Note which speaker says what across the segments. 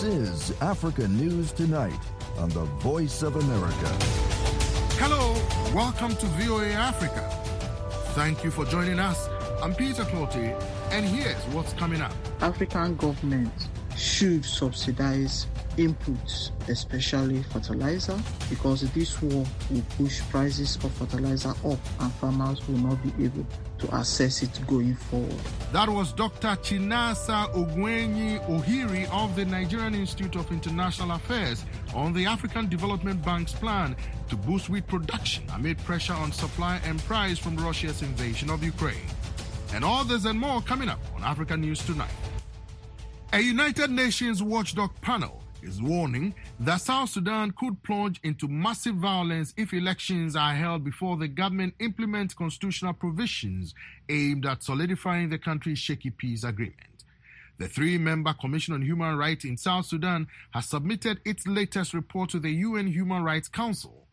Speaker 1: This is Africa News Tonight on the Voice of America.
Speaker 2: Hello, welcome to VOA Africa. Thank you for joining us. I'm Peter Clottey, and here's what's coming up.
Speaker 3: African governments should subsidize inputs, especially fertilizer, because this war will push prices of fertilizer up and farmers will not be able to access it going forward.
Speaker 2: That was Dr. Chinasa Ogwenyi Ohiri of the Nigerian Institute of International Affairs on the African Development Bank's plan to boost wheat production amid pressure on supply and price from Russia's invasion of Ukraine. And all this and more coming up on African News Tonight. A United Nations watchdog panel is warning that South Sudan could plunge into massive violence if elections are held before the government implements constitutional provisions aimed at solidifying the country's shaky peace agreement. The three member Commission on Human Rights in South Sudan has submitted its latest report to the UN Human Rights Council.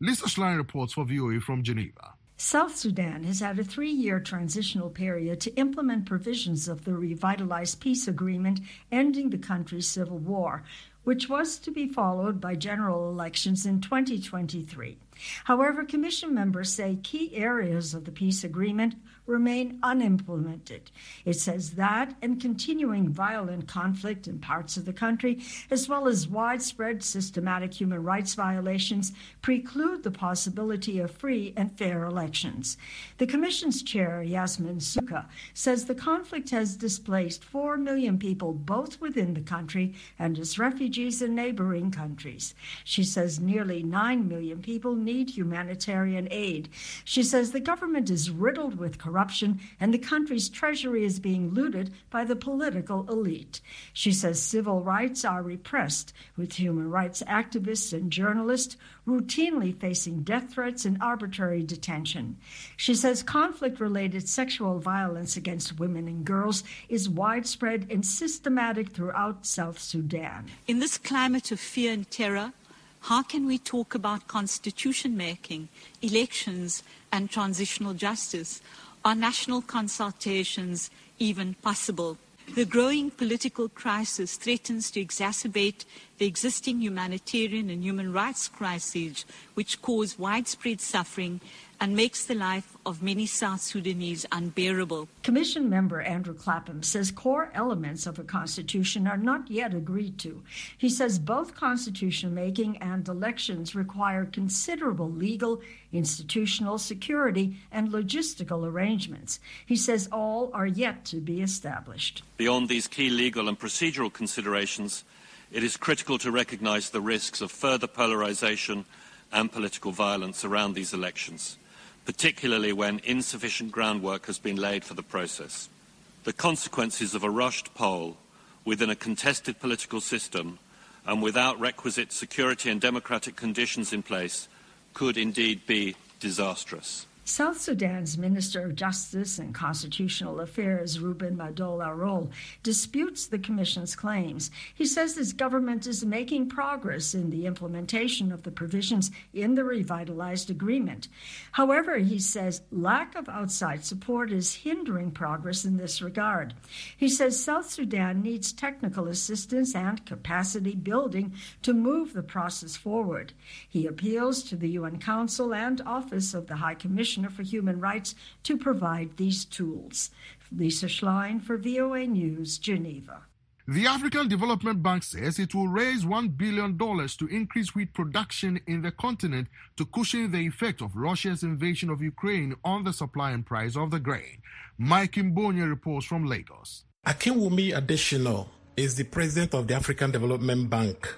Speaker 2: Lisa Schlein reports for VOA from Geneva.
Speaker 4: South Sudan has had a three year transitional period to implement provisions of the revitalized peace agreement ending the country's civil war, which was to be followed by general elections in 2023. However, Commission members say key areas of the peace agreement remain unimplemented. It says that and continuing violent conflict in parts of the country, as well as widespread systematic human rights violations, preclude the possibility of free and fair elections. The Commission's chair, Yasmin Sooka, says the conflict has displaced 4 million people both within the country and as refugees in neighboring countries. She says nearly 9 million people need humanitarian aid. She says the government is riddled with corruption and the country's treasury is being looted by the political elite. She says civil rights are repressed, with human rights activists and journalists routinely facing death threats and arbitrary detention. She says conflict related sexual violence against women and girls is widespread and systematic throughout South Sudan.
Speaker 5: In this climate of fear and terror, how can we talk about constitution making, elections, and transitional justice? Are national consultations even possible? The growing political crisis threatens to exacerbate the existing humanitarian and human rights crises, which cause widespread suffering and makes the life of many South Sudanese unbearable.
Speaker 4: Commission member Andrew Clapham says core elements of a constitution are not yet agreed to. He says both constitution making and elections require considerable legal, institutional, security, and logistical arrangements. He says all are yet to be established.
Speaker 6: Beyond these key legal and procedural considerations, it is critical to recognize the risks of further polarization and political violence around these elections particularly when insufficient groundwork has been laid for the process. The consequences of a rushed poll within a contested political system and without requisite security and democratic conditions in place could indeed be disastrous.
Speaker 4: South Sudan's Minister of Justice and Constitutional Affairs, Ruben Madol Arol, disputes the Commission's claims. He says his government is making progress in the implementation of the provisions in the revitalized agreement. However, he says lack of outside support is hindering progress in this regard. He says South Sudan needs technical assistance and capacity building to move the process forward. He appeals to the UN Council and Office of the High Commissioner Commissioner for Human Rights to provide these tools. Lisa Schlein for VOA News, Geneva.
Speaker 2: The African Development Bank says it will raise $1 billion to increase wheat production in the continent to cushion the effect of Russia's invasion of Ukraine on the supply and price of the grain. Mike Imbonia reports from Lagos.
Speaker 7: Akinwumi Adesina is the president of the African Development Bank.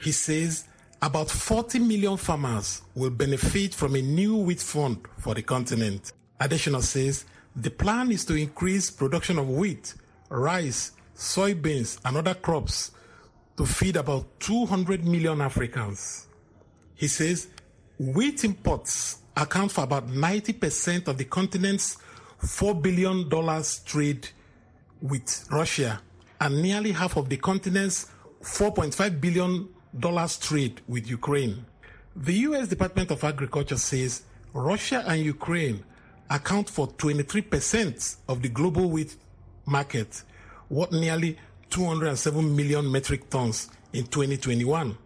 Speaker 7: He says about 40 million farmers will benefit from a new wheat fund for the continent. Adesina says the plan is to increase production of wheat, rice, soybeans, and other crops to feed about 200 million Africans. He says wheat imports account for about 90% of the continent's $4 billion trade with Russia and nearly half of the continent's 4.5 billion dollars trade with Ukraine. The U.S. Department of Agriculture says Russia and Ukraine account for 23% of the global wheat market, worth nearly 207 million metric tons in 2021.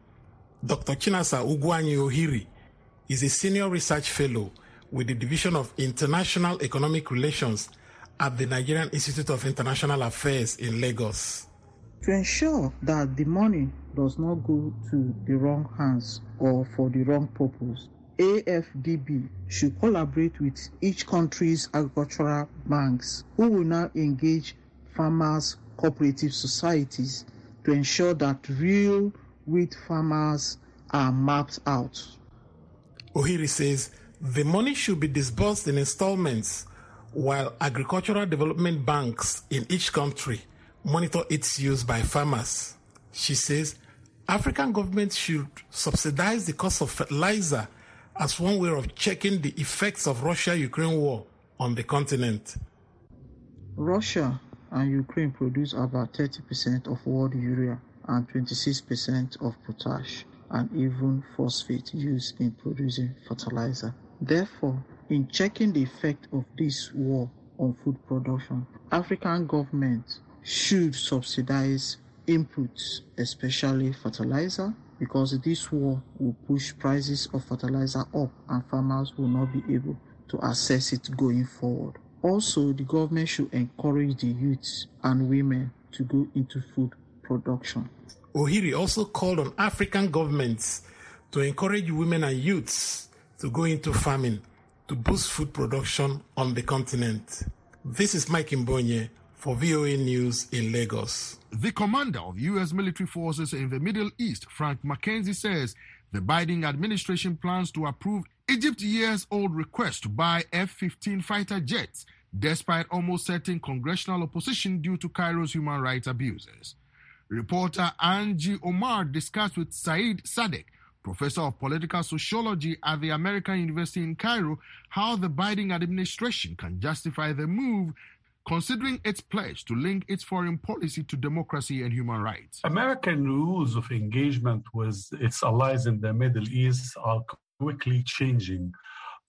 Speaker 7: Dr. Chinasa Ugwanyi Ohiri is a senior research fellow with the Division of International Economic Relations at the Nigerian Institute of International Affairs in Lagos.
Speaker 3: To ensure that the money does not go to the wrong hands or for the wrong purpose, AFDB should collaborate with each country's agricultural banks who will now engage farmers' cooperative societies to ensure that real wheat farmers are mapped out.
Speaker 7: Ohiri says the money should be disbursed in installments while agricultural development banks in each country monitor its use by farmers. She says African governments should subsidize the cost of fertilizer as one way of checking the effects of Russia-Ukraine war on the continent.
Speaker 3: Russia and Ukraine produce about 30% of world urea and 26% of potash and even phosphate used in producing fertilizer. Therefore, in checking the effect of this war on food production, African governments should subsidize inputs, especially fertilizer, because this war will push prices of fertilizer up and farmers will not be able to access it going forward. Also, the government should encourage the youths and women to go into food production.
Speaker 7: Ohiri also called on African governments to encourage women and youths to go into farming to boost food production on the continent. This is Mike Imbonye for VOA News in Lagos.
Speaker 2: The commander of U.S. military forces in the Middle East, Frank McKenzie, says the Biden administration plans to approve Egypt's years old request to buy F 15 fighter jets, despite almost certain congressional opposition due to Cairo's human rights abuses. Reporter Angie Omar discussed with Saeed Sadek, professor of political sociology at the American University in Cairo, how the Biden administration can justify the move considering its pledge to link its foreign policy to democracy and human rights.
Speaker 8: American rules of engagement with its allies in the Middle East are quickly changing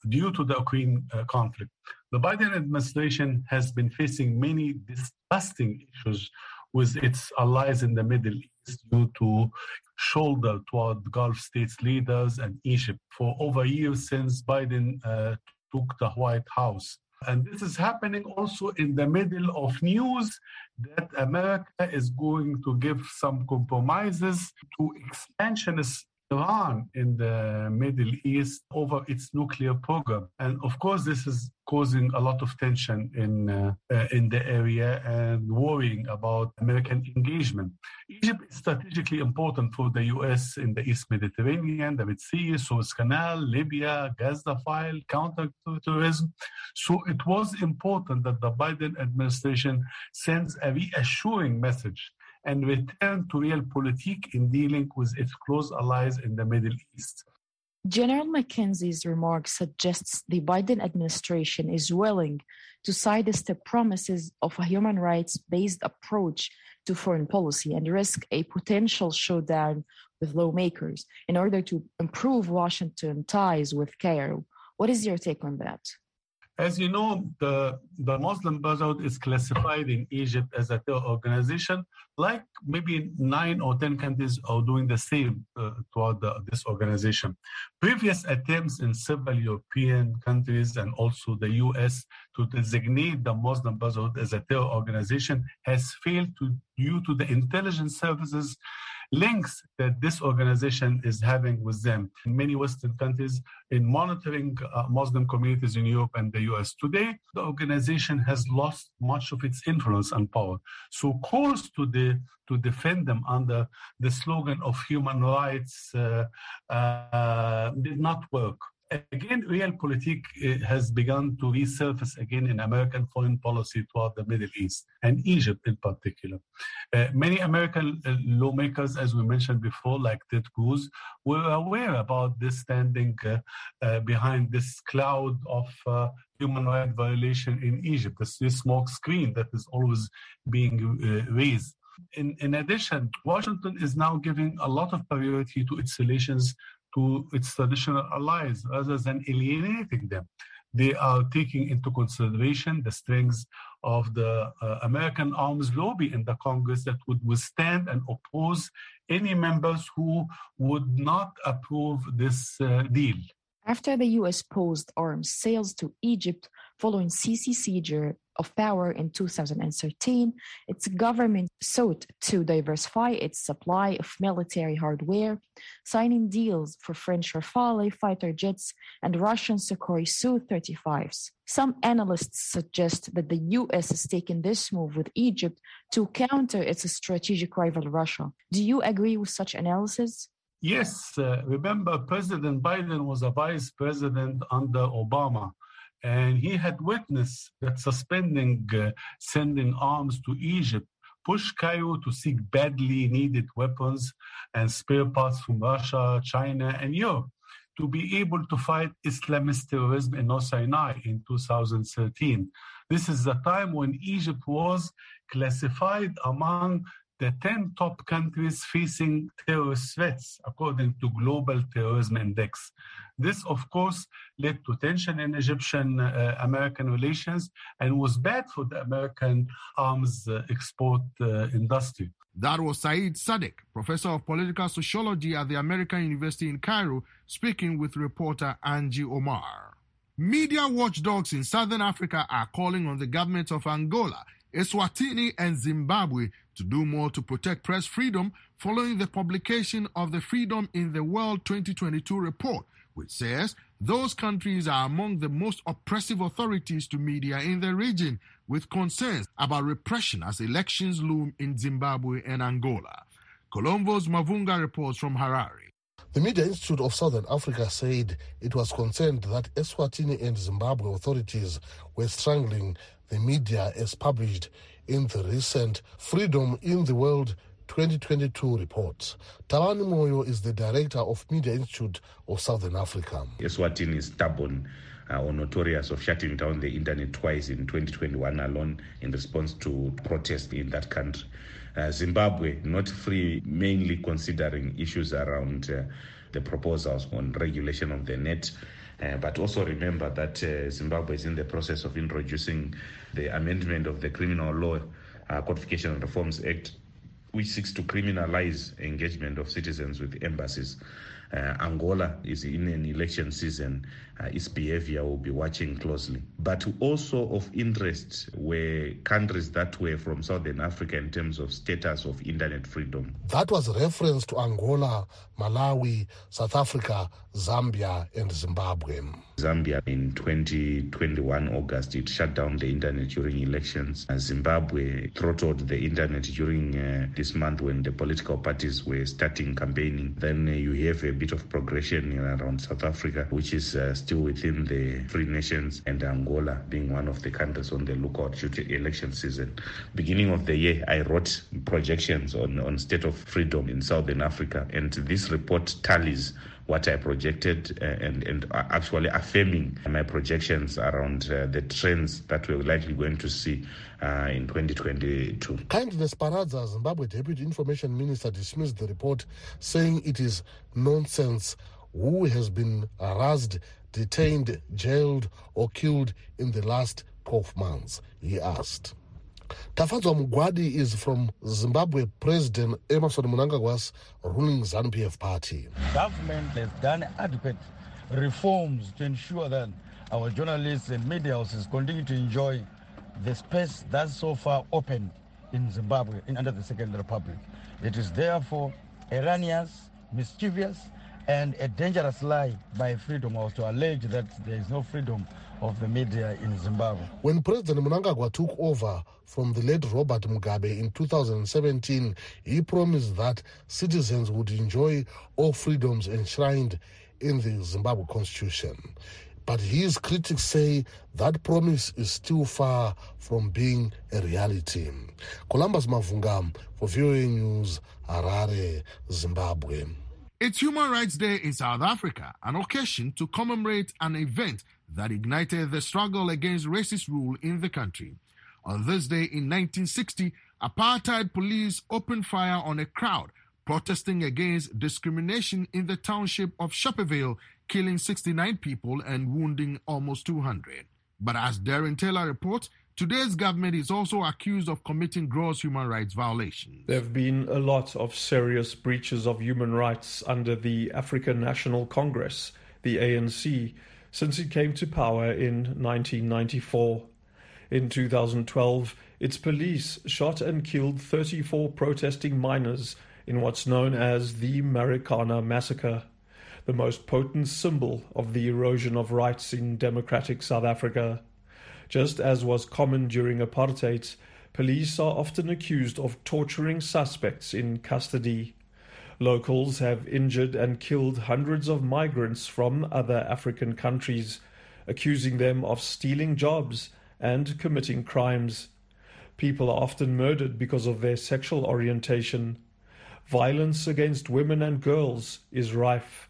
Speaker 8: due to the Ukraine uh, conflict. The Biden administration has been facing many disgusting issues with its allies in the Middle East due to shoulder toward Gulf states leaders and Egypt for over a year since Biden uh, took the White House. And this is happening also in the middle of news that America is going to give some compromises to expansionist Iran in the Middle East over its nuclear program. And of course, this is causing a lot of tension in, uh, uh, in the area and worrying about American engagement. Egypt is strategically important for the U.S. in the East Mediterranean, the Red Sea, Suez Canal, Libya, Gaza file, counterterrorism. So it was important that the Biden administration sends a reassuring message and return to real realpolitik in dealing with its close allies in the Middle East.
Speaker 9: General McKenzie's remark suggests the Biden administration is willing to sidestep promises of a human rights based approach to foreign policy and risk a potential showdown with lawmakers in order to improve Washington ties with Cairo. What is your take on that?
Speaker 8: As you know, the, the Muslim Brotherhood is classified in Egypt as a terror organization, like maybe nine or 10 countries are doing the same uh, toward the, this organization. Previous attempts in several European countries and also the US to designate the Muslim Brotherhood as a terror organization has failed to, due to the intelligence services links that this organization is having with them in many Western countries in monitoring uh, Muslim communities in Europe and the US. Today, the organization has lost much of its influence and power. So calls to the to defend them under the slogan of human rights uh, uh, did not work again, realpolitik uh, has begun to resurface again in American foreign policy toward the Middle East and Egypt in particular. Uh, many American uh, lawmakers, as we mentioned before, like Ted Cruz, were aware about this standing uh, behind this cloud of human rights violation in Egypt, this, this smoke screen that is always being raised. In, in addition, Washington is now giving a lot of priority to its relations to its traditional allies rather than alienating them. they are taking into consideration the strengths of the uh, American arms lobby in the Congress that would withstand and oppose any members who would not approve this uh, deal.
Speaker 9: After the US paused arms sales to Egypt following Sisi seizure of power in 2013, its government sought to diversify its supply of military hardware, signing deals for French Rafale fighter jets and Russian Sukhoi Su 35s. Some analysts suggest that the US has taken this move with Egypt to counter its strategic rival Russia. Do you agree with such analysis?
Speaker 8: Yes, uh, remember President Biden was a vice president under Obama and he had witnessed that suspending uh, sending arms to Egypt pushed Cairo to seek badly needed weapons and spare parts from Russia, China, and Europe to be able to fight Islamist terrorism in North Sinai in 2013. This is the time when Egypt was classified among the 10 top countries facing terrorist threats according to Global Terrorism Index. This, of course, led to tension in Egyptian uh, American relations and was bad for the American arms uh, export uh, industry.
Speaker 2: That was Saeed Sadek, professor of political sociology at the American University in Cairo, speaking with reporter Angie Omar. Media watchdogs in southern Africa are calling on the government of Angola, Eswatini, and Zimbabwe to do more to protect press freedom following the publication of the Freedom in the World 2022 report, which says those countries are among the most oppressive authorities to media in the region, with concerns about repression as elections loom in Zimbabwe and Angola. Columbus Mavunga reports from Harare.
Speaker 10: The Media Institute of Southern Africa said it was concerned that Eswatini and Zimbabwe authorities were strangling the media as published in the recent Freedom in the World 2022 report. Tabani Moyo is the director of Media Institute of Southern Africa.
Speaker 11: Eswatini is stubborn uh, or notorious of shutting down the internet twice in 2021 alone in response to protests in that country. Uh, Zimbabwe, not free, mainly considering issues around uh, the proposals on regulation of the net. Uh, but also remember that uh, Zimbabwe is in the process of introducing the amendment of the Criminal Law uh, Codification and Reforms Act, which seeks to criminalize engagement of citizens with embassies. Uh, Angola is in an election season. Uh, its behavior will be watching closely. But also of interest were countries that were from Southern Africa in terms of status of internet freedom.
Speaker 10: That was a reference to Angola, Malawi, South Africa, Zambia, and Zimbabwe.
Speaker 11: Zambia in 2021 August it shut down the internet during elections. Uh, Zimbabwe throttled the internet during uh, this month when the political parties were starting campaigning. Then uh, you have a bit of progression around South Africa, which is uh, still within the free nations, and Angola being one of the countries on the lookout due to election season. Beginning of the year, I wrote projections on on state of freedom in Southern Africa, and this report tallies what I projected uh, and, and actually affirming my projections around uh, the trends that we're likely going to see uh, in 2022.
Speaker 10: Kindness Paradza, Zimbabwe Deputy Information Minister, dismissed the report, saying it is nonsense. Who has been harassed, detained, jailed, or killed in the last 12 months? He asked. Tafadzwa Mugwadi is from Zimbabwe President Emmerson Mnangagwa's ruling ZANU-PF party.
Speaker 12: Government has done adequate reforms to ensure that our journalists and media houses continue to enjoy the space that's so far opened in Zimbabwe in, under the Second Republic. It is therefore erroneous, mischievous, and a dangerous lie by Freedom House to allege that there is no freedom of the media in Zimbabwe.
Speaker 10: When President Mnangagwa took over from the late Robert Mugabe in 2017, he promised that citizens would enjoy all freedoms enshrined in the Zimbabwe constitution. But his critics say that promise is still far from being a reality. Columbus Mavunga for VOA News, Harare, Zimbabwe.
Speaker 2: It's Human Rights Day in South Africa, an occasion to commemorate an event that ignited the struggle against racist rule in the country. On this day in 1960, apartheid police opened fire on a crowd protesting against discrimination in the township of Sharpeville killing 69 people and wounding almost 200. But as Darren Taylor reports, today's government is also accused of committing gross human rights violations.
Speaker 13: There have been a lot of serious breaches of human rights under the African National Congress, the ANC, since it came to power in 1994. In 2012, its police shot and killed 34 protesting miners in what's known as the Marikana Massacre, the most potent symbol of the erosion of rights in democratic South Africa. Just as was common during apartheid, police are often accused of torturing suspects in custody. Locals have injured and killed hundreds of migrants from other African countries, accusing them of stealing jobs and committing crimes. People are often murdered because of their sexual orientation violence against women and girls is rife.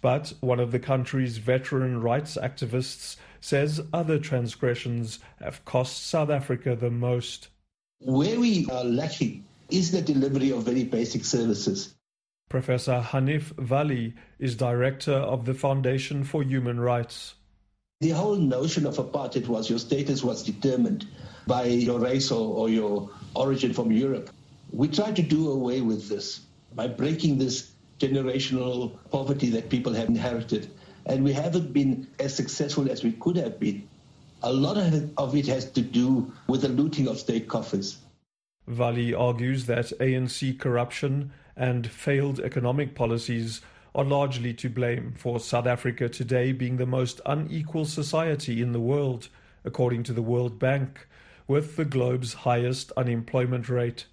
Speaker 13: But one of the country's veteran rights activists says other transgressions have cost South Africa the most.
Speaker 14: Where we are lacking is the delivery of very basic services.
Speaker 13: Professor Hanif Vally is director of the Foundation for Human Rights.
Speaker 14: The whole notion of apartheid was your status was determined by your race or, or your origin from Europe. We tried to do away with this by breaking this generational poverty that people have inherited. And we haven't been as successful as we could have been. A lot of it, of it has to do with the looting of state coffers.
Speaker 13: Vally argues that ANC corruption and failed economic policies are largely to blame for South Africa today being the most unequal society in the world, according to the World Bank, with the globe's highest unemployment rate.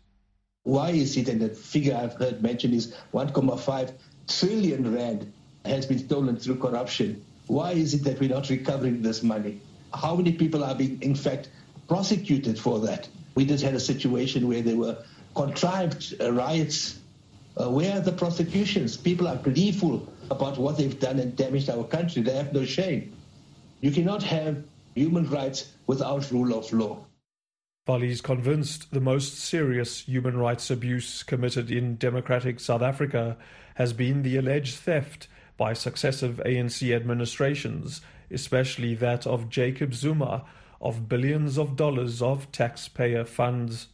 Speaker 14: Why is it, and the figure I've heard mentioned is 1.5 trillion rand has been stolen through corruption. Why is it that we're not recovering this money? How many people are being, in fact, prosecuted for that? We just had a situation where there were contrived riots. Uh, where are the prosecutions? People are gleeful about what they've done and damaged our country. They have no shame. You cannot have human rights without rule of law.
Speaker 13: Vally is convinced the most serious human rights abuse committed in democratic South Africa has been the alleged theft by successive ANC administrations, especially that of Jacob Zuma, of billions of dollars of taxpayer funds.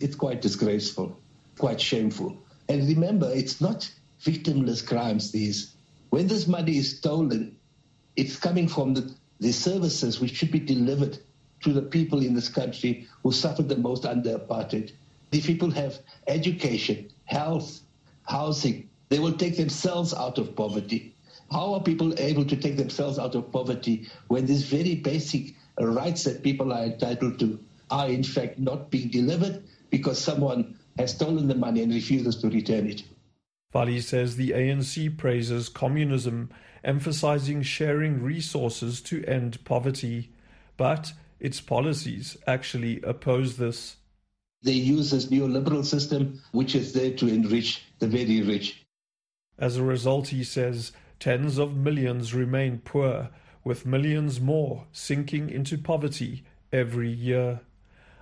Speaker 14: It's quite disgraceful, quite shameful. And remember, it's not victimless crimes, these. When this money is stolen, it's coming from the, the services which should be delivered to the people in this country who suffered the most under apartheid. These people have education, health, housing. They will take themselves out of poverty. How are people able to take themselves out of poverty when these very basic rights that people are entitled to are in fact not being delivered because someone has stolen the money and refuses to return it?
Speaker 13: Vally says the ANC praises communism, emphasizing sharing resources to end poverty. But its policies actually oppose this.
Speaker 14: They use this neoliberal system, which is there to enrich the very rich.
Speaker 13: As a result, he says, tens of millions remain poor, with millions more sinking into poverty every year.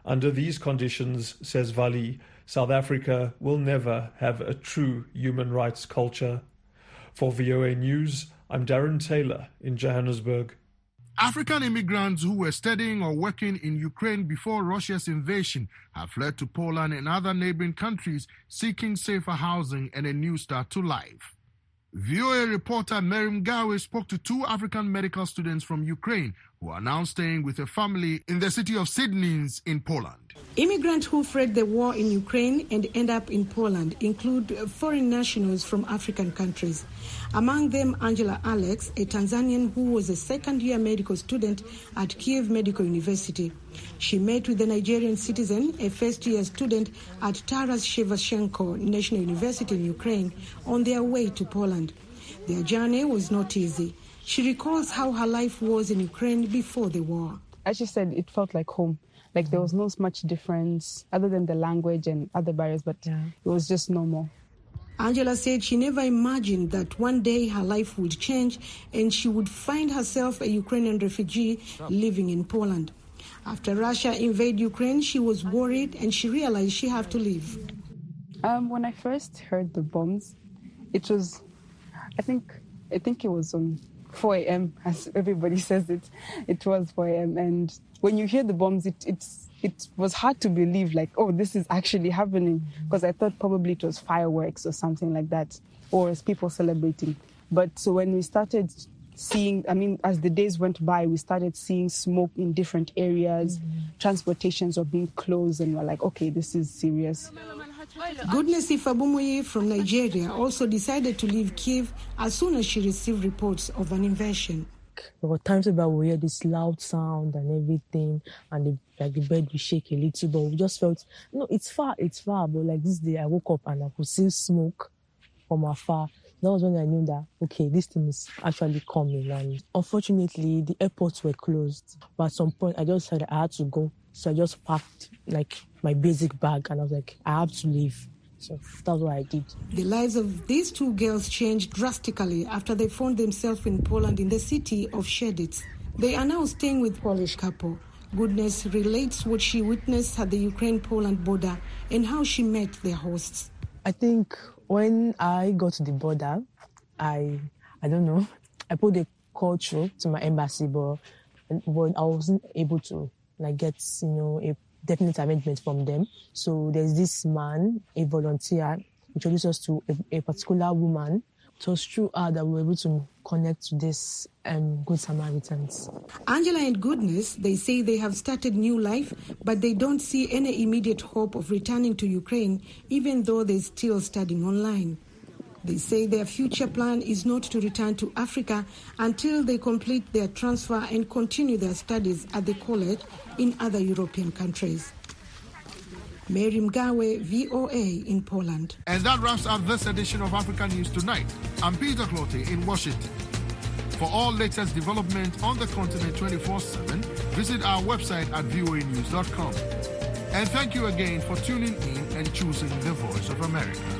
Speaker 13: Under these conditions, says Vally, South Africa will never have a true human rights culture. For VOA News, I'm Darren Taylor in Johannesburg.
Speaker 2: African immigrants who were studying or working in Ukraine before Russia's invasion have fled to Poland and other neighboring countries seeking safer housing and a new start to life. VOA reporter Miriam Gawe spoke to two African medical students from Ukraine who are now staying with a family in the city of Siedlce in Poland.
Speaker 15: Immigrants who fled the war in Ukraine and end up in Poland include foreign nationals from African countries. Among them, Angela Alex, a Tanzanian who was a second year medical student at Kiev Medical University. She met with a Nigerian citizen, a first year student at Taras Shevchenko National University in Ukraine, on their way to Poland. Their journey was not easy. She recalls how her life was in Ukraine before the war.
Speaker 16: As she said, it felt like home. Like there was no much difference other than the language and other barriers, but yeah. it was just normal.
Speaker 15: Angela said she never imagined that one day her life would change and she would find herself a Ukrainian refugee living in Poland. After Russia invaded Ukraine, she was worried and she realized she had to leave.
Speaker 16: Um, when I first heard the bombs, it was, I think, I think it was on 4 a.m. as everybody says it. It was 4 a.m. And when you hear the bombs, it, it's it was hard to believe like, oh, this is actually happening because I thought probably it was fireworks or something like that, or as people celebrating. But so when we started seeing, I mean, as the days went by, we started seeing smoke in different areas, mm-hmm. transportations were being closed, and we're like, okay, this is serious.
Speaker 15: Goodness Ifabumuyi from Nigeria also decided to leave Kiev as soon as she received reports of an invasion.
Speaker 17: There were times where we hear this loud sound and everything, and the, like the bed would shake a little, but we just felt, no, it's far, it's far. But like this day, I woke up and I could see smoke from afar. That was when I knew that, okay, this thing is actually coming. And unfortunately, the airports were closed. But at some point, I just said I had to go. So I just packed like my basic bag and I was like, I have to leave. So that's what I did.
Speaker 15: The lives of these two girls changed drastically after they found themselves in Poland in the city of Siedlce. They are now staying with Polish couple. Goodness relates what she witnessed at the Ukraine-Poland border and how she met their hosts.
Speaker 17: I think when I got to the border, I I don't know, I put a call through to my embassy, but, but I wasn't able to like get you know a definite arrangement from them. So there's this man, a volunteer, introduced us to a, a particular woman. It was through her that we were able to connect to this um, Good Samaritans.
Speaker 15: Angela and Goodness, they say they have started new life, but they don't see any immediate hope of returning to Ukraine, even though they're still studying online. They say their future plan is not to return to Africa until they complete their transfer and continue their studies at the college in other European countries. Mary Mgawe, VOA in Poland.
Speaker 2: And that wraps up this edition of African News Tonight. I'm Peter Clottey in Washington. For all latest development on the continent 24-7, visit our website at voanews.com. And thank you again for tuning in and choosing the Voice of America.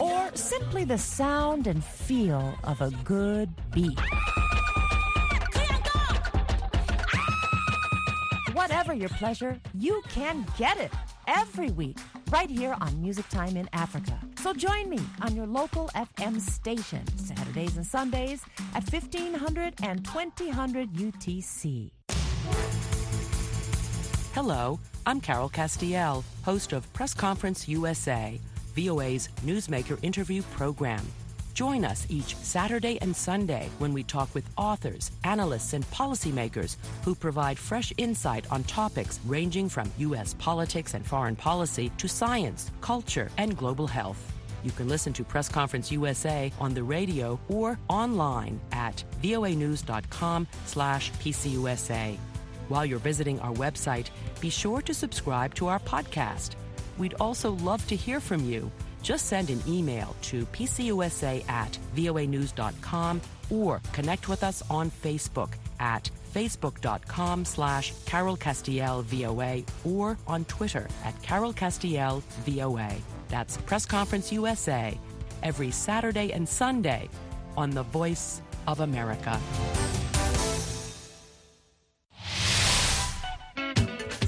Speaker 18: Or simply the sound and feel of a good beat. Whatever your pleasure, you can get it every week right here on Music Time in Africa. So join me on your local FM station Saturdays and Sundays at 1500 and 2000 UTC.
Speaker 19: Hello, I'm Carol Castiel, host of Press Conference USA, VOA's Newsmaker interview program. Join us each Saturday and Sunday when we talk with authors, analysts, and policymakers who provide fresh insight on topics ranging from U.S. politics and foreign policy to science, culture, and global health. You can listen to Press Conference USA on the radio or online at voanews.com slash pcusa. While you're visiting our website, be sure to subscribe to our podcast. We'd also love to hear from you. Just send an email to pcusa at voanews.com or connect with us on Facebook at facebook.com slash Carol Castiel VOA or on Twitter at Carol Castiel VOA. That's Press Conference USA every Saturday and Sunday on the Voice of America.